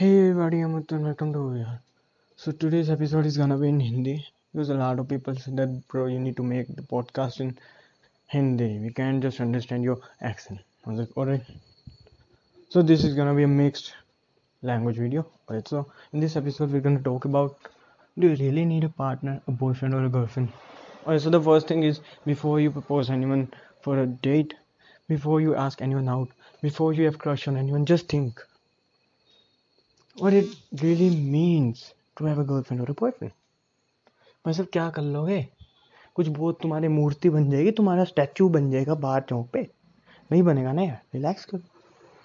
Hey everybody, I'm Uttam. Welcome to here. So today's episode is gonna be in Hindi because a lot of people said that bro, you need to make the podcast in Hindi. We can't just understand your accent. I was like, alright. So this is gonna be a mixed language video. Alright. So in this episode, we're gonna talk about do you really need a partner, a boyfriend, or a girlfriend? Alright. So the first thing is before you propose anyone for a date, before you ask anyone out, before you have crush on anyone, just think what it really means to have a girlfriend or a boyfriend. मैं सब क्या कर लोगे? कुछ बहुत तुम्हारे मूर्ति बन जाएगी, तुम्हारा स्टैचू बन जाएगा बाहर चौक पे। नहीं बनेगा ना यार रिलैक्स कर।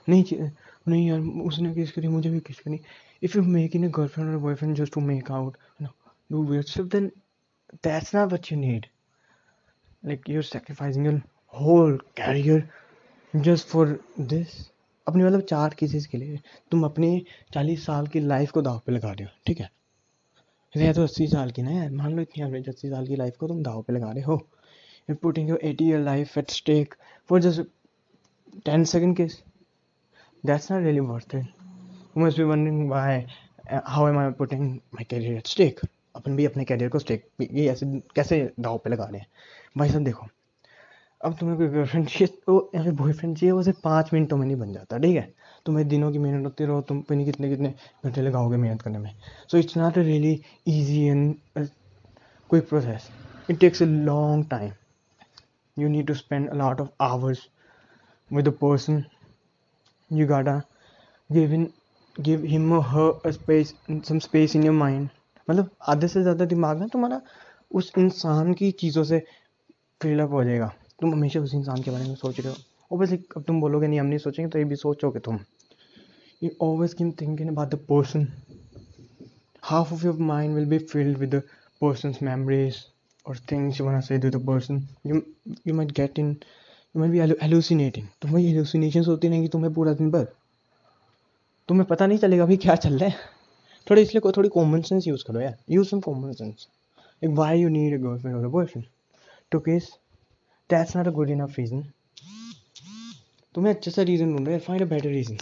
नहीं नहीं यार, उसने किस करी, मुझे भी किस करी। If you make in a girlfriend और boyfriend just to make out do wait सब then that's not what you need like you are sacrificing your whole career just for this अपनी मतलब चार की चीज़ के लिए। तुम अपने चालीस साल की लाइफ को दाव पे लगा रहे हो, ठीक है? है तो अस्सी साल की ना यार। मान लो इतनी एवरेज अस्सी साल की लाइफ को तुम दाव पे लगा रहे हो। You putting your eighty year life at stake for just ten second kiss that's not really worth it you must be wondering why how am I putting my career at stake अपन भी अपने career को stake ये ऐसे कैसे दाव पे लगा रहे हैं? भाई साहब, देखो अब तुम्हें कोई गर्लफ्रेंड चाहिए तो या फिर बॉयफ्रेंड चाहिए, वो सिर्फ़ पाँच मिनटों में नहीं बन जाता, ठीक है? तुम्हें दिनों की मेहनत होती रहो, तुम नहीं कितने कितने घंटे लगाओगे मेहनत करने में। So it's not a really easy and quick process it takes a long time you need to spend a lot of hours with the person. You gotta give in, give him or her a space, some space in मतलब आधे से ज़्यादा दिमाग ना तुम्हारा उस इंसान की चीज़ों से फिलअप हो जाएगा। तुम हमेशा उस इंसान के बारे में सोच रहे हो। ओबियसली अब तुम बोलोगे, नहीं, हम नहीं सोचेंगे तो ये भी सोचोगे तुम। You always keen thinking about the person half of your mind will be filled with the person memories और things you want to say the person you you might get in you might be hallucinating तुम्हें hallucination होती नहीं तुम्हें पूरा दिन भर। तुम्हें पता नहीं चलेगा भाई क्या चल रहा है। थोड़ी इसलिए थोड़ी कॉमन सेंस यूज़ करो यार। Use some common sense like why you need a girlfriend और अ बॉयफ्रेंड टू किस that's not a good enough reason. तुम्हें अच्छा सा रीज़न ढूंढो यार फाइंड अ बेटर रीज़न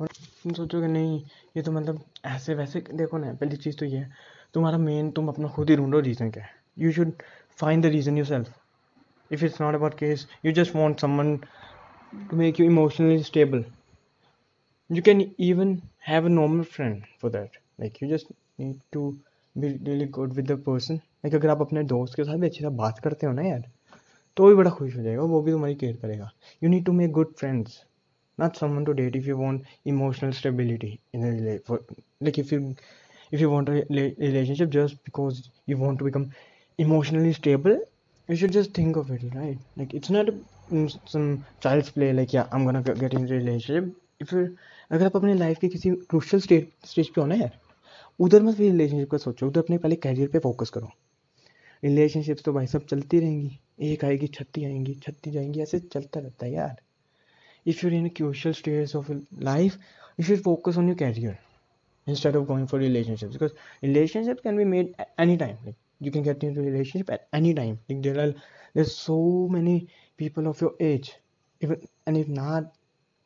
और तुम सोचोगे नहीं, ये तो मतलब ऐसे वैसे, देखो ना, पहली चीज़ तो ये है, तुम्हारा मेन तुम अपना खुद ही ढूंढो रीज़न क्या है. You should find the reason yourself if it's not about kiss you just want someone to make you emotionally stable you can even have a normal friend for that. Like, you just need to be really good with the person. Like अगर आप अपने दोस्त के साथ भी अच्छी तरह बात करते हो ना यार तो भी बड़ा खुश हो जाएगा, वो भी तुम्हारी केयर करेगा। You need to make good friends not someone to date if you want emotional stability in like if you if you want relationship just because you want to become emotionally stable you should just think of it right like it's not some child's play like या I gonna get in relationship if you अगर आप अपने life के किसी crucial stage stage हो ना यार, उधर मत फिर रिलेशनशिप का सोचो, उधर अपने पहले करियर पे फोकस करो। रिलेशनशिप्स तो भाई सब चलती रहेंगी। एक आएगी, छत्ती आएँगी, छत्ती जाएँगी, ऐसे चलता रहता है यार। If you in crucial stage of life you should focus on your career instead of going for relationship because relationship can be made any time like you can get in relationship at any time like there are there so many people of your age even and if not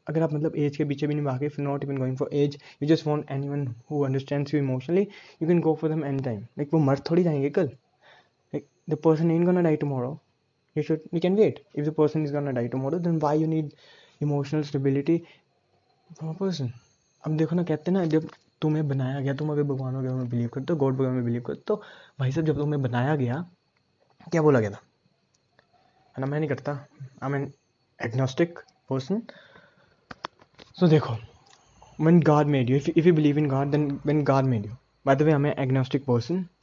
अगर आप मतलब age के पीछे भी नहीं भागे if not even going for age you just want anyone who understand you emotionally you can go for them any time like वो मर थोड़ी जाएँगे कल। The person ain't gonna die tomorrow you should you can wait if the person is gonna die tomorrow then why you need emotional stability from a person अब देखो ना कहते हैं ना जब तुम्हें बनाया गया तुम अगर भगवान वगैरह में बिलीव करते हो गॉड वगैरह में बिलीव करते हो तो भाई साहब जब तुम्हें बनाया गया क्या बोला गया था है ना मैं नहीं करता I an agnostic person so देखो God made you if, if you believe in God then when God made you by the way I'm an agnostic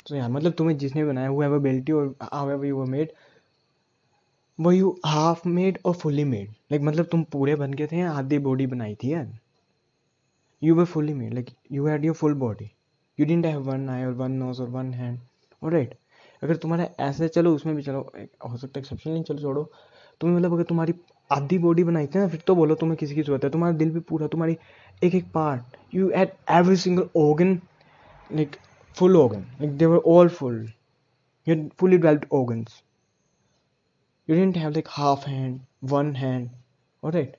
so यार मतलब तुम्हें जिसने बनाया you or however you were made वो you half made और fully made like मतलब तुम पूरे बन के थे आधी बॉडी बनाई थी यार? You were fully made like you had your full body you didn't have one eye और वन नोज़ और वन हैंड और राइट अगर तुम्हारा ऐसे चलो, उसमें भी चलो हो सकता है एक्सेप्शन नहीं, चलो छोड़ो। तुम्हें मतलब अगर तुम्हारी आधी बॉडी बनाई थी ना, फिर तो बोलो तुम्हें किसी की ज़रूरत है। तुम्हारा दिल भी पूरा, तुम्हारी एक एक part you had every single organ, like full organ like they were all full. You had fully developed organs. You didn't have like half hand one hand. All right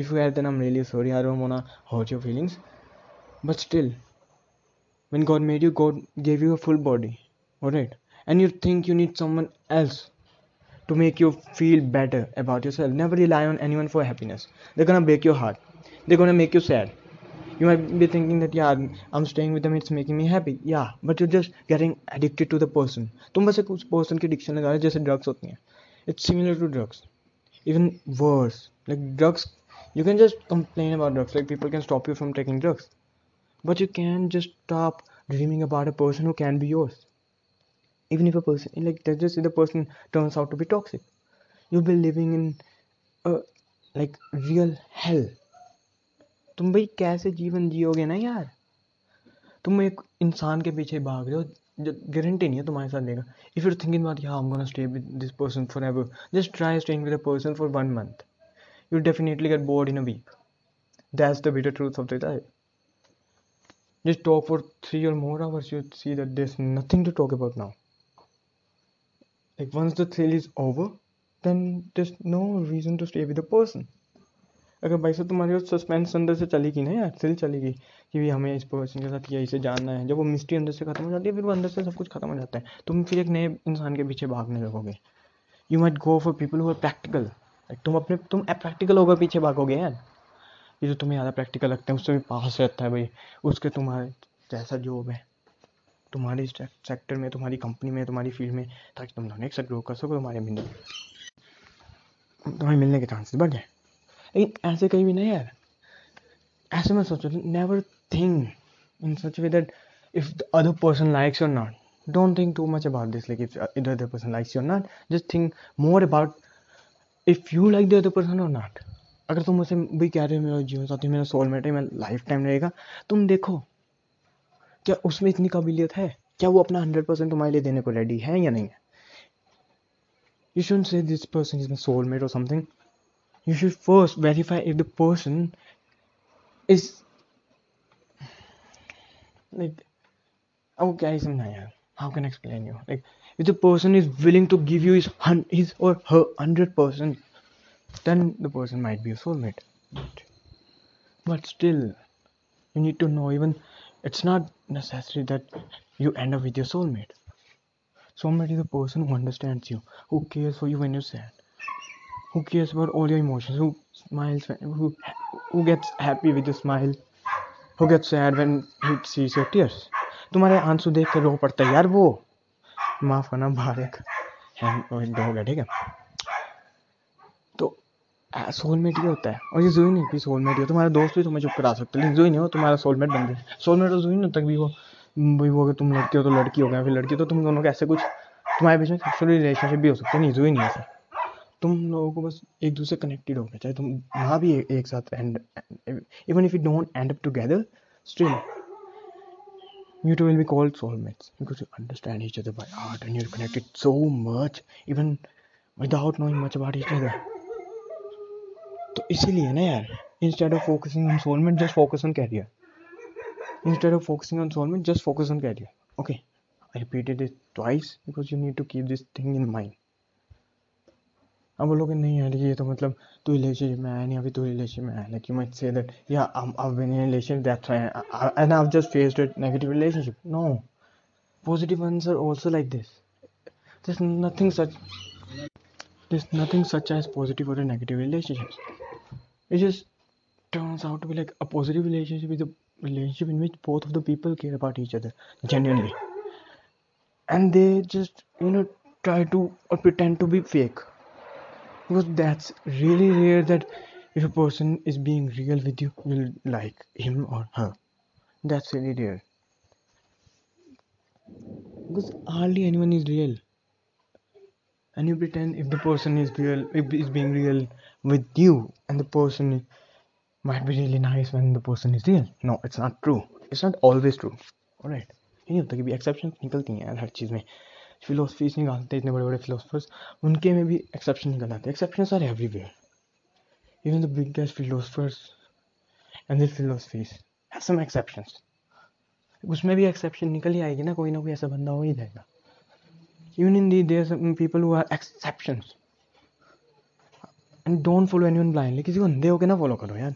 if you have then i'm really sorry. I don't wanna hurt your feelings. But still when god made you god gave you a full body. Alright. And you think you need someone else to make you feel better about yourself. Never rely on anyone for happiness. They're gonna break your heart. They're gonna make you sad you might be thinking that yeah i'm staying with them it's making me happy yeah but you're just getting addicted to the person तुम बस एक उस person की addiction लगा रहे हो जैसे drugs होती हैं it's similar to drugs even worse like drugs you can just complain about drugs like people can stop you from taking drugs but you can just stop dreaming about a person who can be yours even if a person like let's just say the person turns out to be toxic you'll be living in a like real hell तुम भाई कैसे जीवन जियोगे ना यार? तुम एक इंसान के पीछे भाग रहे हो गारंटी नहीं है तुम्हारे साथ देगा। इफ़ यू थिंकिंग बात हम gonna stay with this person forever just try staying with a person for one month you definitely get bored in a week that's the bitter truth of the just talk for three और more hours you see that this nothing to talk about now like once the thrill is over then this no reason to stay with a person अगर भाई साहब तुम्हारी suspense अंदर से चलेगी ना यार थ्रिल चलेगी कि भी हमें इस पर्सन के साथ यही से जानना है। जब वो मिस्ट्री अंदर से खत्म हो जाती है, फिर वो अंदर से सब कुछ खत्म हो जाता है। तुम फिर एक नए इंसान के पीछे भागने लगोगे। You might go for people who are practical तुम अपने, तुम प्रैक्टिकल होकर पीछे भागोगे यार। ये जो तुम्हें ज़्यादा प्रैक्टिकल लगता है, उससे भी पास रहता है भाई। उसके तुम्हारे जैसा जॉब है तुम्हारे सेक्टर में, तुम्हारी कंपनी में, तुम्हारी फ़ील्ड में, ताकि तुम एक साथ ग्रो कर सको, तुम्हारे मिलने तुम्हारे मिलने के चांसेस बढ़ जाए। लेकिन ऐसे कहीं भी नहीं यार ऐसे में सोचो never think in such way that if the other person likes और not don't think too much about if the other person likes you or not. Just think more about if you like the other person or not. अगर तुम उसे भी कह रहे हो, मेरा जीवन साथी, मेरा सोलमेट है, मेरा लाइफ टाइम रहेगा, तुम देखो, क्या उसमें इतनी काबिलियत है? क्या वो अपना हंड्रेड परसेंट तुम्हारे लिए देने को रेडी है या नहीं है? You should say this person is my soulmate और something you should first verify if the person is like how can I समझाया how can I explain you like if the person is willing to give you his his or her hundred percent then the person might be a soulmate but, but still you need to know even it's not necessary that you end up with your soulmate soulmate is a person who understands you who cares for you when you're sad Who cares about all your emotions? Who smiles when, who who gets happy with your smile? Who gets sad when he sees your tears? तुम्हारे आँसू देख कर रो पड़ता है यार वो। माफ़ करना बाहर एक डॉग है ठीक है? तो सोलमेट ये होता है। और ये जोई नहीं कि सोलमेट हो तुम्हारा दोस्त भी तुम्हें चुप करा सकता है लेकिन जोई नहीं हो तुम्हारा सोलमेट बन गया सोलमेट तो जोई नहीं तक भी वो भाई वो अगर तुम लड़के हो तो लड़की हो गया फिर लड़की तो तुम दोनों का ऐसे कुछ तुम्हारे बीच में सेक्सुअल रिलेशनशिप भी हो सकते हैं। नहीं जोई नहीं ऐसा। तुम लोगों को बस एक दूसरे कनेक्टेड होना चाहे तुम वहाँ भी एक साथ and even if you don't end up together still you two will be called soulmates, because you understand each other by heart and you're connected so much even without knowing much about each other तो इसीलिए ना यार instead of focusing on soulmate just focus on career instead of focusing on soulmate just focus on career okay I repeated it twice because you need to keep this thing in mind अब बोलोगे नहीं यार, ये तो मतलब तू relationship में आया नहीं, अभी तू रिलेशनशिप में आया like you much say that या I in relationship that's why and I just faced it negative relationship no positive ones also like this this nothing such this nothing such as positive और negative relationship it just turns out to be like a positive relationship is a relationship in which both of the people care about each other genuinely and they just you know try to और pretend to be fake because that's really rare that if a person is being real with you you'll like him or her that's really rare because hardly anyone is real and you pretend if the person is real if is being real with you and the person might be really nice when the person is real no it's not true it's not always true all right नहीं होता कि भी exception निकलती हैं हर चीज़ में philosophies निकालते इतने बड़े बड़े फिलोसफर्स उनके में भी एक्सेप्शन निकल आते हैं exception are everywhere even the biggest philosophers and the philosophies have some exceptions उसमें भी एक्सेप्शन निकल ही आएगी ना, कोई ना कोई ऐसा बंदा हो ही जाएगा। Even in the some people who are exceptions and don't follow anyone blindly किसी को अंधे होकर ना फॉलो करो यार।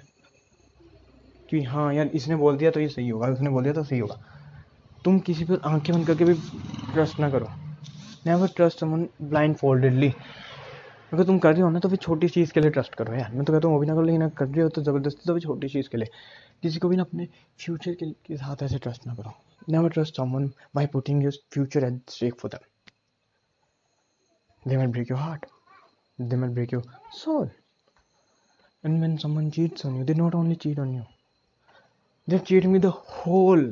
कि हाँ यार, इसने बोल दिया तो ये सही होगा, उसने बोल दिया तो सही होगा। तुम किसी पर आँखें बंद करके भी ट्रस्ट ना करो। Never trust someone blindfoldedly अगर तुम कर रहे हो ना तो फिर छोटी चीज़ के लिए ट्रस्ट करो यार मैं तो कहता हूँ वो भी ना करो लेकिन कर रहे हो तो ज़बरदस्ती तो भी छोटी चीज़ के लिए किसी को भी ना अपने फ्यूचर के, के साथ ऐसे ट्रस्ट ना करो never trust someone by putting your future at stake for them they might break your heart they might break your soul and when someone cheats on you they not only cheat on you they're cheating with the whole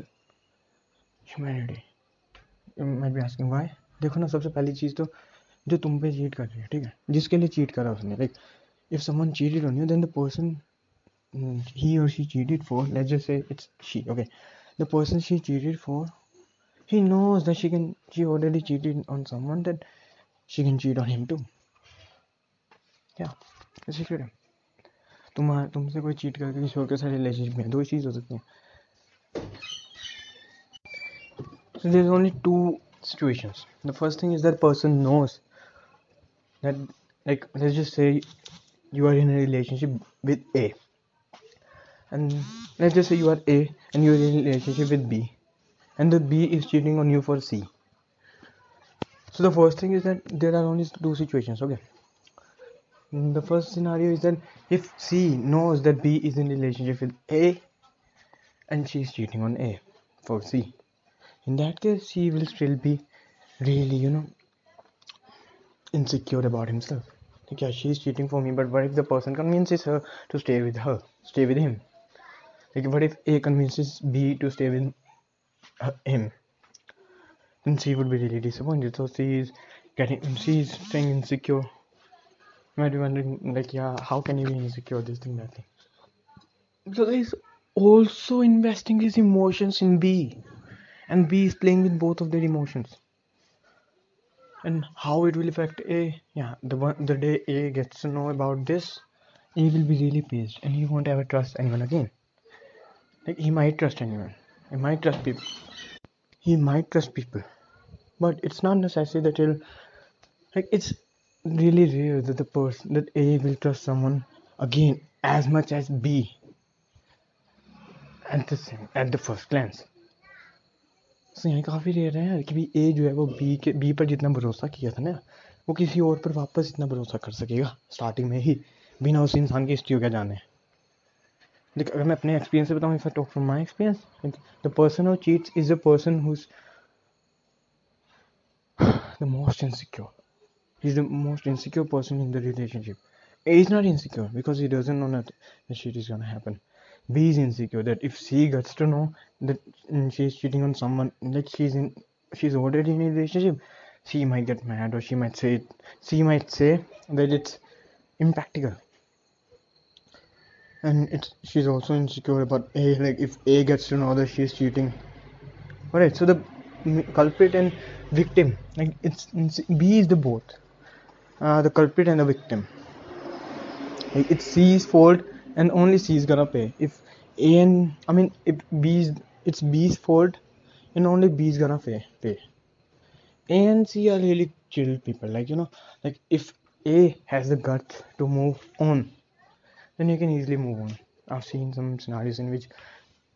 humanity you might be asking why देखो ना, सबसे पहली चीज़ तो जो तुम पे cheat कर रही है, ठीक है? जिसके लिए चीट करा उसने like if someone cheated on you then the person he और she cheated for let just say it's she okay the person she cheated for he knows that she can she already cheated on someone that she can cheat on him too क्या secret है तुम्हारा तुमसे कोई cheat करके किसी और के साथ रिलेशनशिप में दो चीज़ हो सकती हैं। Only two situations. The first thing is that person knows that like let's just say you are in a relationship with A. And let's just say you are A and you're in a relationship with B. And the B is cheating on you for C. So the first thing is that there are only two situations okay? The first scenario is that if C knows that B is in a relationship with A and she is cheating on A for C in that case she will still be really you know insecure about himself. Like, yeah, she's cheating for me, but what if the person convinces her to stay with her, stay with him? Like, what if A convinces B to stay with him? Then she would be really disappointed. So she is getting, she is staying insecure. You might be wondering, like, yeah, how can you be insecure? This thing, that thing. Because he's also investing his emotions in B, and B is playing with both of their emotions. And how it will affect a yeah the one the day a gets to know about this he will be really pissed and he won't ever trust anyone again. Like he might trust anyone. He might trust people. He might trust people. But it's not necessary that he'll like it's really rare that the person that a will trust someone again as much as b. At the same at the first glance so यहाँ काफ़ी rare है कि भी ए जो है वो B के B पर जितना भरोसा किया था ना, वो किसी और पर वापस इतना भरोसा कर सकेगा स्टार्टिंग में ही, बिना उस इंसान की हिस्ट्री क्या जाने देख, अगर मैं अपने एक्सपीरियंस से बताऊँ if I talk from my experience the person who cheats is the person who the most insecure the most insecure person in the relationship. A is not insecure because he doesn't know that the shit is gonna happen. B is insecure that if she gets to know that she's cheating on someone, that she's in, she's already in a relationship, she might get mad or she might say, she might say that it's impractical. And it's she's also insecure about A. Like if A gets to know that she's cheating, alright. So the culprit and victim, like it's, it's B is the both, uh, the culprit and the victim. Like it's C's fault and only C is gonna pay. If A and I mean if B is it's B's fault and only B is gonna pay pay. A and C are really chill people. Like you know, like if A has the guts to move on, then you can easily move on. I've seen some scenarios in which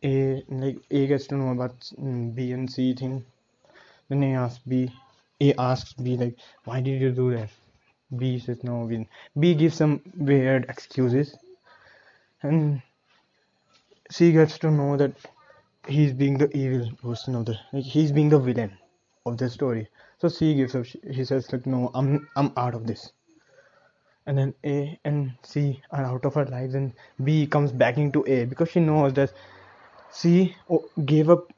A like A gets to know about mm, B and C thing. Then A asks B. A asks B like, why did you do that? B says no. B gives some weird excuses and she gets to know that he's being the evil person of the like he's being the villain of the story. So she gives up. He says like no i'm i'm out of this. And then a and c are out of her lives and b comes back into a because she knows that c oh, gave up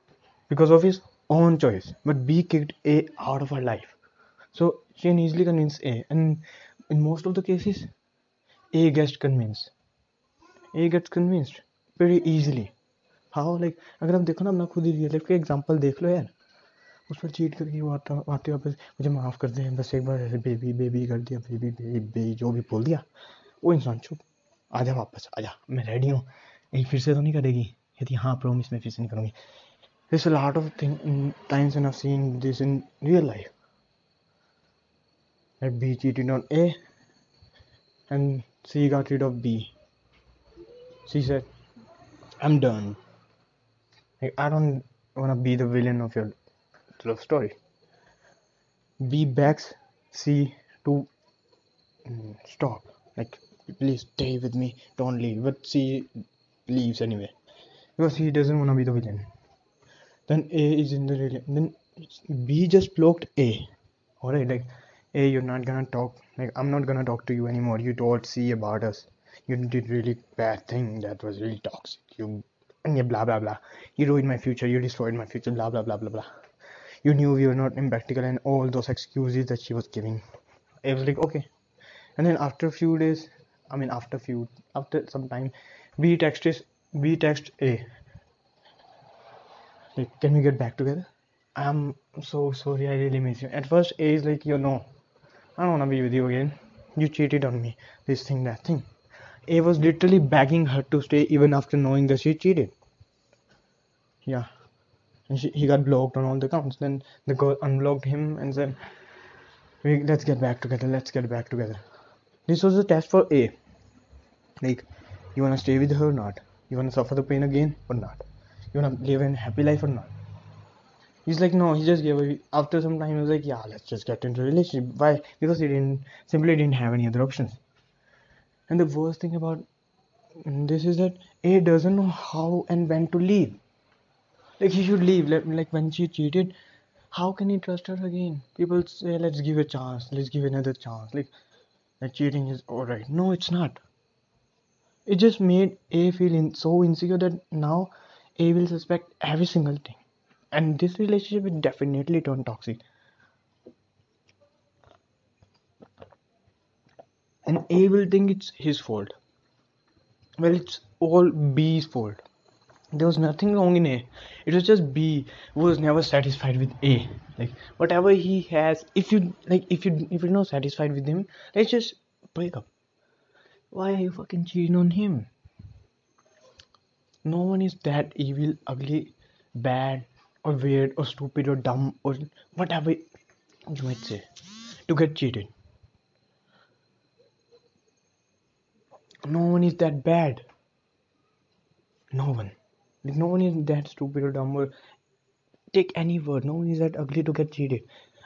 because of his own choice. But b kicked a out of her life. So she can easily convince a. And in most of the cases a gets convinced a gets convinced very easily. How like अगर आप देखो ना अपना खुद ही real life का example देख लो यार। उस पर चीट करके वो आता आते वापस मुझे माफ़ कर दे बस एक बार ऐसे बेबी बेबी कर दिया बेबी बेबी बेबी जो भी बोल दिया। वो इंसान चुप। आ जा वापस आ जा मैं रेडी हूँ। यही फिर से तो नहीं करेगी? यदि हाँ प्रोमिस मैं फिर से नहीं करूँगी। There's a lot of thing, times when I've seen this in real life. That B cheated on A, and C got C said, I'm done. Like, I don't want to be the villain of your love story. B begs C to mm, stop. Like, please stay with me, don't leave. But C leaves anyway because he doesn't want to be the villain. Then A is in the villain. Then B just blocked A. Alright, like A, you're not gonna talk. Like I'm not gonna talk to you anymore. You told C about us. You did really bad thing that was really toxic. You and yeah, blah blah blah. You ruined my future. You destroyed my future. Blah blah blah blah blah. You knew we were not impractical and all those excuses that she was giving. I was like, okay. And then after a few days, I mean after a few after some time, B texted B text A. Like, can we get back together? I'm so sorry. I really miss you. At first, A is like, you know, I don't wanna be with you again. You cheated on me. This thing, that thing. A was literally begging her to stay even after knowing that she cheated. Yeah. And she, he got blocked on all the accounts. Then the girl unblocked him and said, we, let's get back together. Let's get back together. This was a test for A. Like, you wanna stay with her or not? You wanna suffer the pain again or not? You wanna live a happy life or not? He's like, no, he just gave away. After some time, he was like, yeah, let's just get into a relationship. Why? Because he didn't simply didn't have any other options. And the worst thing about this is that A doesn't know how and when to leave. Like he should leave. Like, like when she cheated, how can he trust her again? People say, let's give a chance. Let's give another chance. Like, like cheating is alright. No, it's not. It just made A feel in, so insecure that now A will suspect every single thing. And this relationship will definitely turn toxic. And A will think it's his fault. Well, it's all B's fault. There was nothing wrong in A. It was just B who was never satisfied with A. Like whatever he has, if you like, if you if you're not satisfied with him, let's just break up. Why are you fucking cheating on him? No one is that evil, ugly, bad, or weird, or stupid, or dumb, or whatever you might say to get cheated. No one is that bad. No one. Like, no one is that stupid or dumb or take any word. No one is that ugly to get cheated.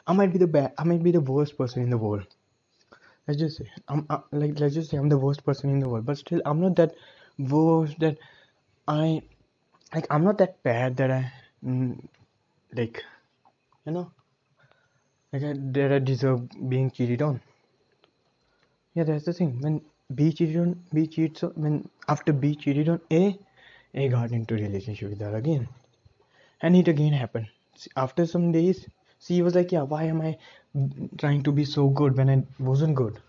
I might be the bad. I might be the worst person in the world. Let's just say I'm uh, like let's just say I'm the worst person in the world, but still I'm not that worst that I like. I'm not that bad that I mm, like you know like I, that I deserve being cheated on. Yeah, that's the thing. When B cheated on B cheats on, when after B cheated on A, A got into relationship with her again, and it again happened. After some days, she was like, "Yeah, why am I trying to be so good when I wasn't good?"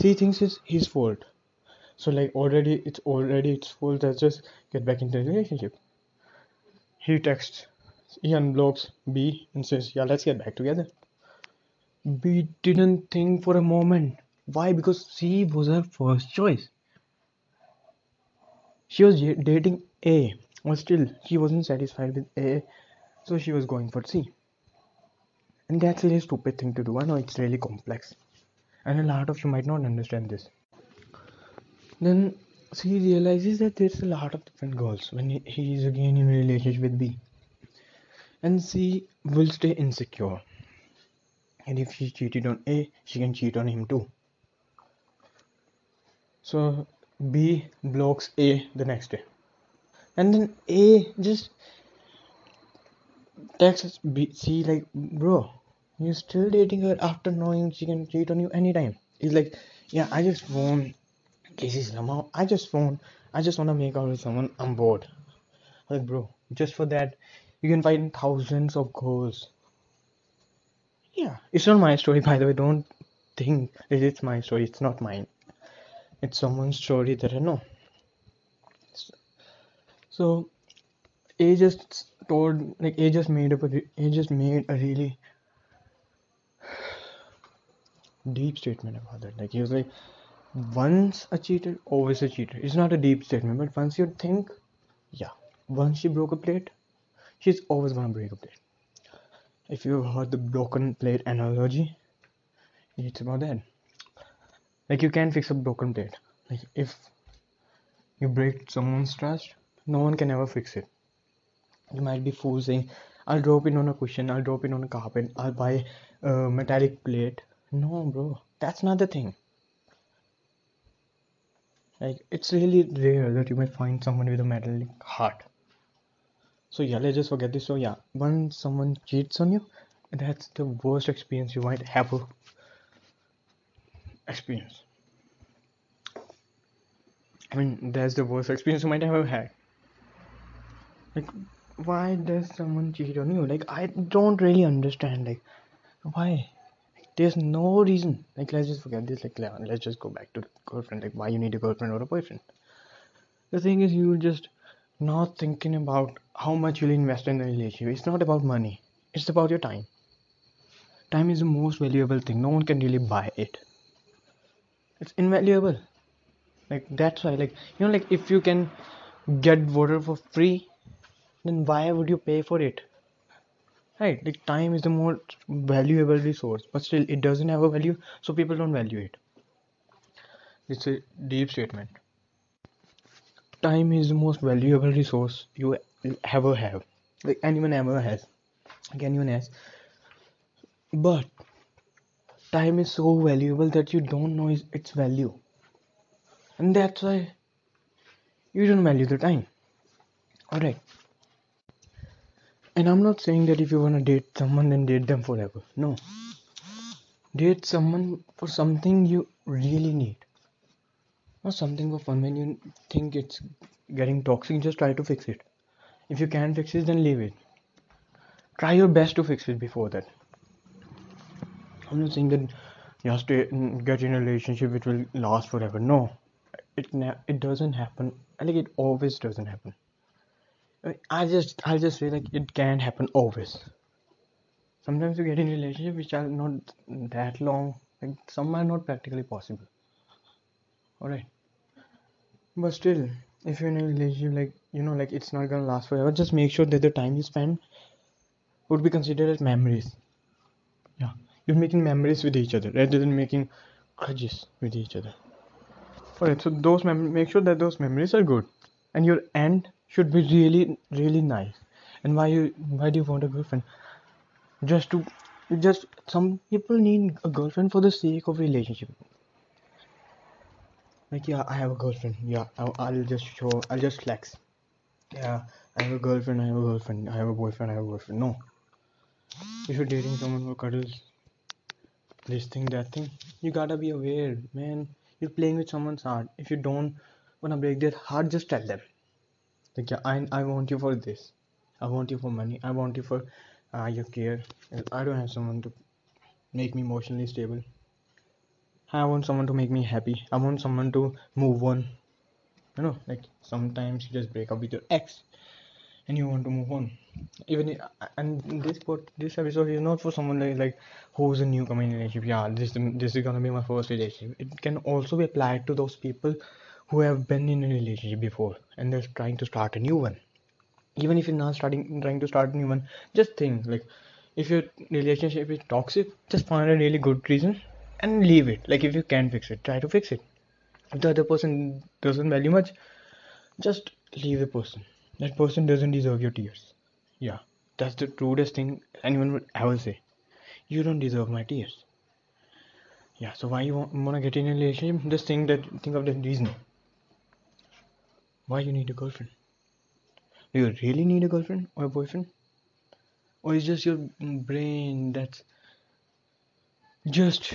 She thinks it's his fault. So like already it's already its fault. Let's just get back into relationship. He texts, he unblocks B and says, "Yeah, let's get back together." B didn't think for a moment. Why? Because C was her first choice. She was dating A, but still she wasn't satisfied with A, so she was going for C. And that's a really stupid thing to do. I know it's really complex, and a lot of you might not understand this. Then she realizes that there's a lot of different girls when he, he is again in a relationship with B, and C will stay insecure. And if she cheated on A, she can cheat on him too. So B blocks A the next day. And then A just texts B C like bro, you're still dating her after knowing she can cheat on you anytime. He's like, Yeah, I just want Casey's number. I just want I just wanna make out with someone. I'm bored. I'm like bro, just for that you can find thousands of girls. Yeah. It's not my story by the way, don't think that it's my story, it's not mine it's someone's story that I know. So, A just told, like, A just made up a, A just made a really deep statement about that. Like, he was like, once a cheater, always a cheater. It's not a deep statement, but once you think, yeah, once she broke a plate, she's always gonna break a plate. If you've heard the broken plate analogy, it's about that like you can't fix a broken plate. Like if you break someone's trust no one can ever fix it. You might be fool saying i'll drop it on a cushion i'll drop it on a carpet i'll buy a metallic plate. No bro. That's not the thing. Like it's really rare that you might find someone with a metallic heart. So yeah let's just forget this. So yeah once someone cheats on you that's the worst experience you might ever experience. I mean that's the worst experience you might ever had. Like why does someone cheat on you? Like i don't really understand like why? Like, there's no reason. Like let's just forget this. Like let's just go back to the girlfriend. Like why you need a girlfriend or a boyfriend? The thing is you just not thinking about how much you'll invest in the relationship. It's not about money. It's about your time. Time is the most valuable thing. No one can really buy it it's invaluable. Like that's why like you know like if you can get water for free then why would you pay for it? Right like time is the most valuable resource but still it doesn't have a value so people don't value it. It's a deep statement. Time is the most valuable resource you ever have. Like anyone ever has. Like anyone has. But time is so valuable that you don't know its value. And that's why you don't value the time. All right and i'm not saying that if you want to date someone then date them forever. No. Date someone for something you really need. Not something for fun when you think it's getting toxic just try to fix it. If you can't fix it then leave it. Try your best to fix it before that i'm not saying that you have to get in a relationship which will last forever no it it doesn't happen I think it always doesn't happen I just I'll just say like it can happen always. Sometimes you get in relationship which are not that long, like some are not practically possible. Alright. But still, if you're in a relationship like you know like it's not gonna last forever, just make sure that the time you spend would be considered as memories. Yeah. You're making memories with each other rather than making grudges with each other. Alright, so those mem- make sure that those memories are good. And your end should be really really nice. And why you why do you want a girlfriend? Just to just some people need a girlfriend for the sake of relationship. Like yeah i have a girlfriend. Yeah I'll, I'll just show i'll just flex. Yeah i have a girlfriend i have a girlfriend. I have a boyfriend i have a boyfriend. No. If you're dating someone who cuddles this thing that thing. You gotta be aware man. You're playing with someone's heart. If you don't wanna break their heart just tell them. Like yeah I, I want you for this. I want you for money. I want you for uh, your care. I don't have someone to make me emotionally stable. I want someone to make me happy. I want someone to move on. You know like sometimes you just break up with your ex and you want to move on. Even and this part this episode is not for someone like like who's a newcomer in relationship. Yeah this this is gonna be my first relationship. It can also be applied to those people who have been in a relationship before and they're trying to start a new one. Even if you're not starting trying to start a new one just think like if your relationship is toxic just find a really good reason and leave it. Like if you can fix it try to fix it. If the other person doesn't value much just leave the person that person doesn't deserve your tears. Yeah. That's the truest thing anyone would ever say. You don't deserve my tears. Yeah so why you want, to get in a relationship? Just think that think of the reason why you need a girlfriend? Do you really need a girlfriend or a boyfriend? Or is just your brain that's just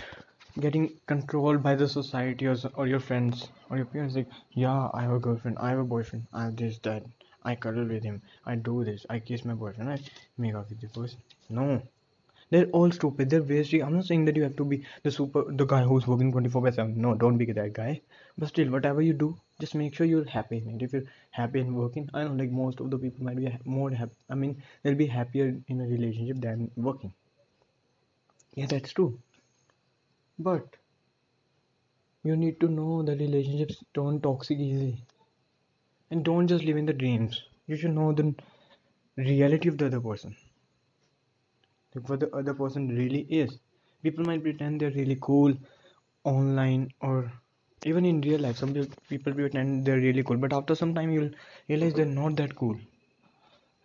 getting controlled by the society or, or your friends or your parents like yeah i have a girlfriend i have a boyfriend i have this that i cuddle with him. I do this. I kiss my boyfriend. I make out with the person no. They're all stupid. They're wasting i'm not saying that you have to be the super the guy who's working 24 by 7 no don't be that guy. But still whatever you do just make sure you're happy if you're happy and working i know like most of the people might be more happy i mean they'll be happier in a relationship than working. Yeah that's true. But you need to know that relationships turn toxic easy and don't just live in the dreams. You should know the reality of the other person. Like what the other person really is. People might pretend they're really cool online or even in real life. Some people pretend they're really cool but after some time you'll realize they're not that cool.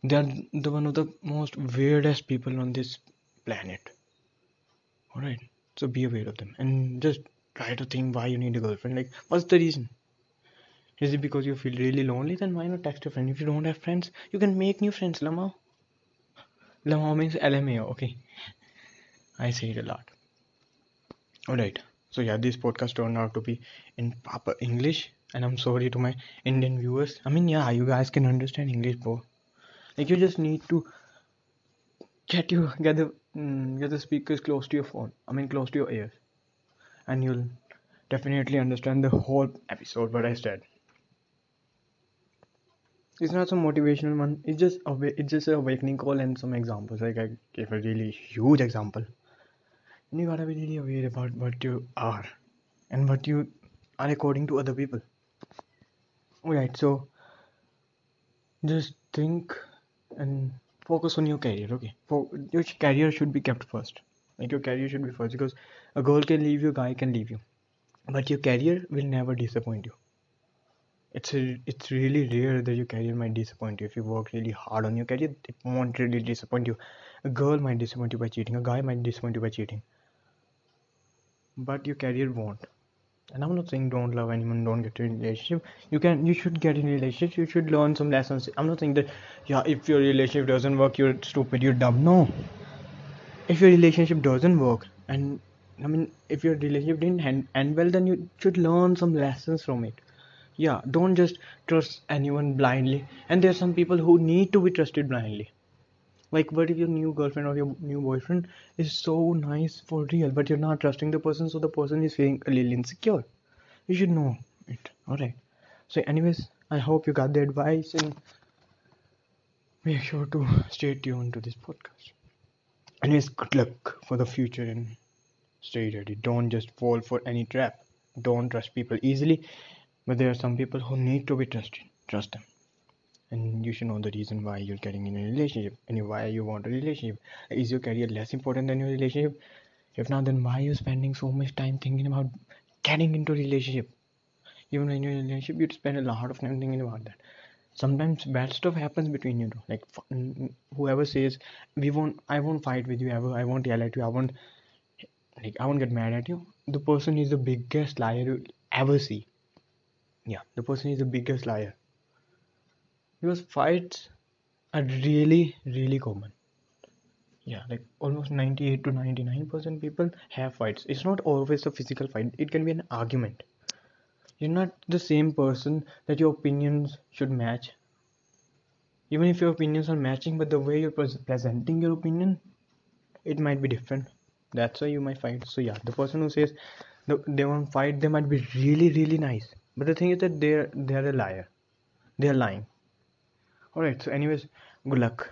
They're the one of the most weirdest people on this planet. All right so be aware of them. And just try to think why you need a girlfriend. Like what's the reason is it because you feel really lonely? Then why not text a friend? If you don't have friends you can make new friends. Lama lama means lmao okay. I say it a lot. All right. So yeah this podcast turned out to be in proper english and i'm sorry to my indian viewers. I mean yeah you guys can understand english bro. Like you just need to get you get the mm, get the speakers close to your phone. I mean close to your ears. And you'll definitely understand the whole episode what i said it's not some motivational one. It's just a it's just an awakening call and some examples. Like i gave a really huge example. And you gotta be really aware about what you are and what you are according to other people. Alright so just think and focus on your career okay? For your career should be kept first. Like your career should be first because a girl can leave you a guy can leave you. But your career will never disappoint you it's a, it's really rare that your career might disappoint you. If you work really hard on your career it won't really disappoint you. A girl might disappoint you by cheating. A guy might disappoint you by cheating. But your career won't. And i'm not saying don't love anyone don't get in relationship. You can you should get in relationship. You should learn some lessons. I'm not saying that yeah if your relationship doesn't work you're stupid you're dumb. No. If your relationship doesn't work and i mean if your relationship didn't end, end well then you should learn some lessons from it yeah don't just trust anyone blindly. And there are some people who need to be trusted blindly. Like what if your new girlfriend or your new boyfriend is so nice for real but you're not trusting the person so the person is feeling a little insecure? You should know it. All right. So anyways i hope you got the advice and make sure to stay tuned to this podcast. Anyways good luck for the future and stay ready. Don't just fall for any trap. Don't trust people easily but there are some people who need to be trusted trust them. And you should know the reason why you're getting in a relationship and why you want a relationship. Is your career less important than your relationship? If not then why are you spending so much time thinking about getting into a relationship? Even in your relationship you spend a lot of time thinking about that. Sometimes bad stuff happens between you like whoever says we won't i won't fight with you ever. I won't yell at you. I won't like i won't get mad at you. The person is the biggest liar you'll ever see yeah the person is the biggest liar. Because fights are really really common. Yeah like almost 98 to 99 percent people have fights. It's not always a physical fight. It can be an argument. You're not the same person that your opinions should match. Even if your opinions are matching but the way you're pre- presenting your opinion it might be different. That's why you might fight. So yeah the person who says they won't fight they might be really really nice but the thing is that they're they're a liar. They're lying. All right so anyways good luck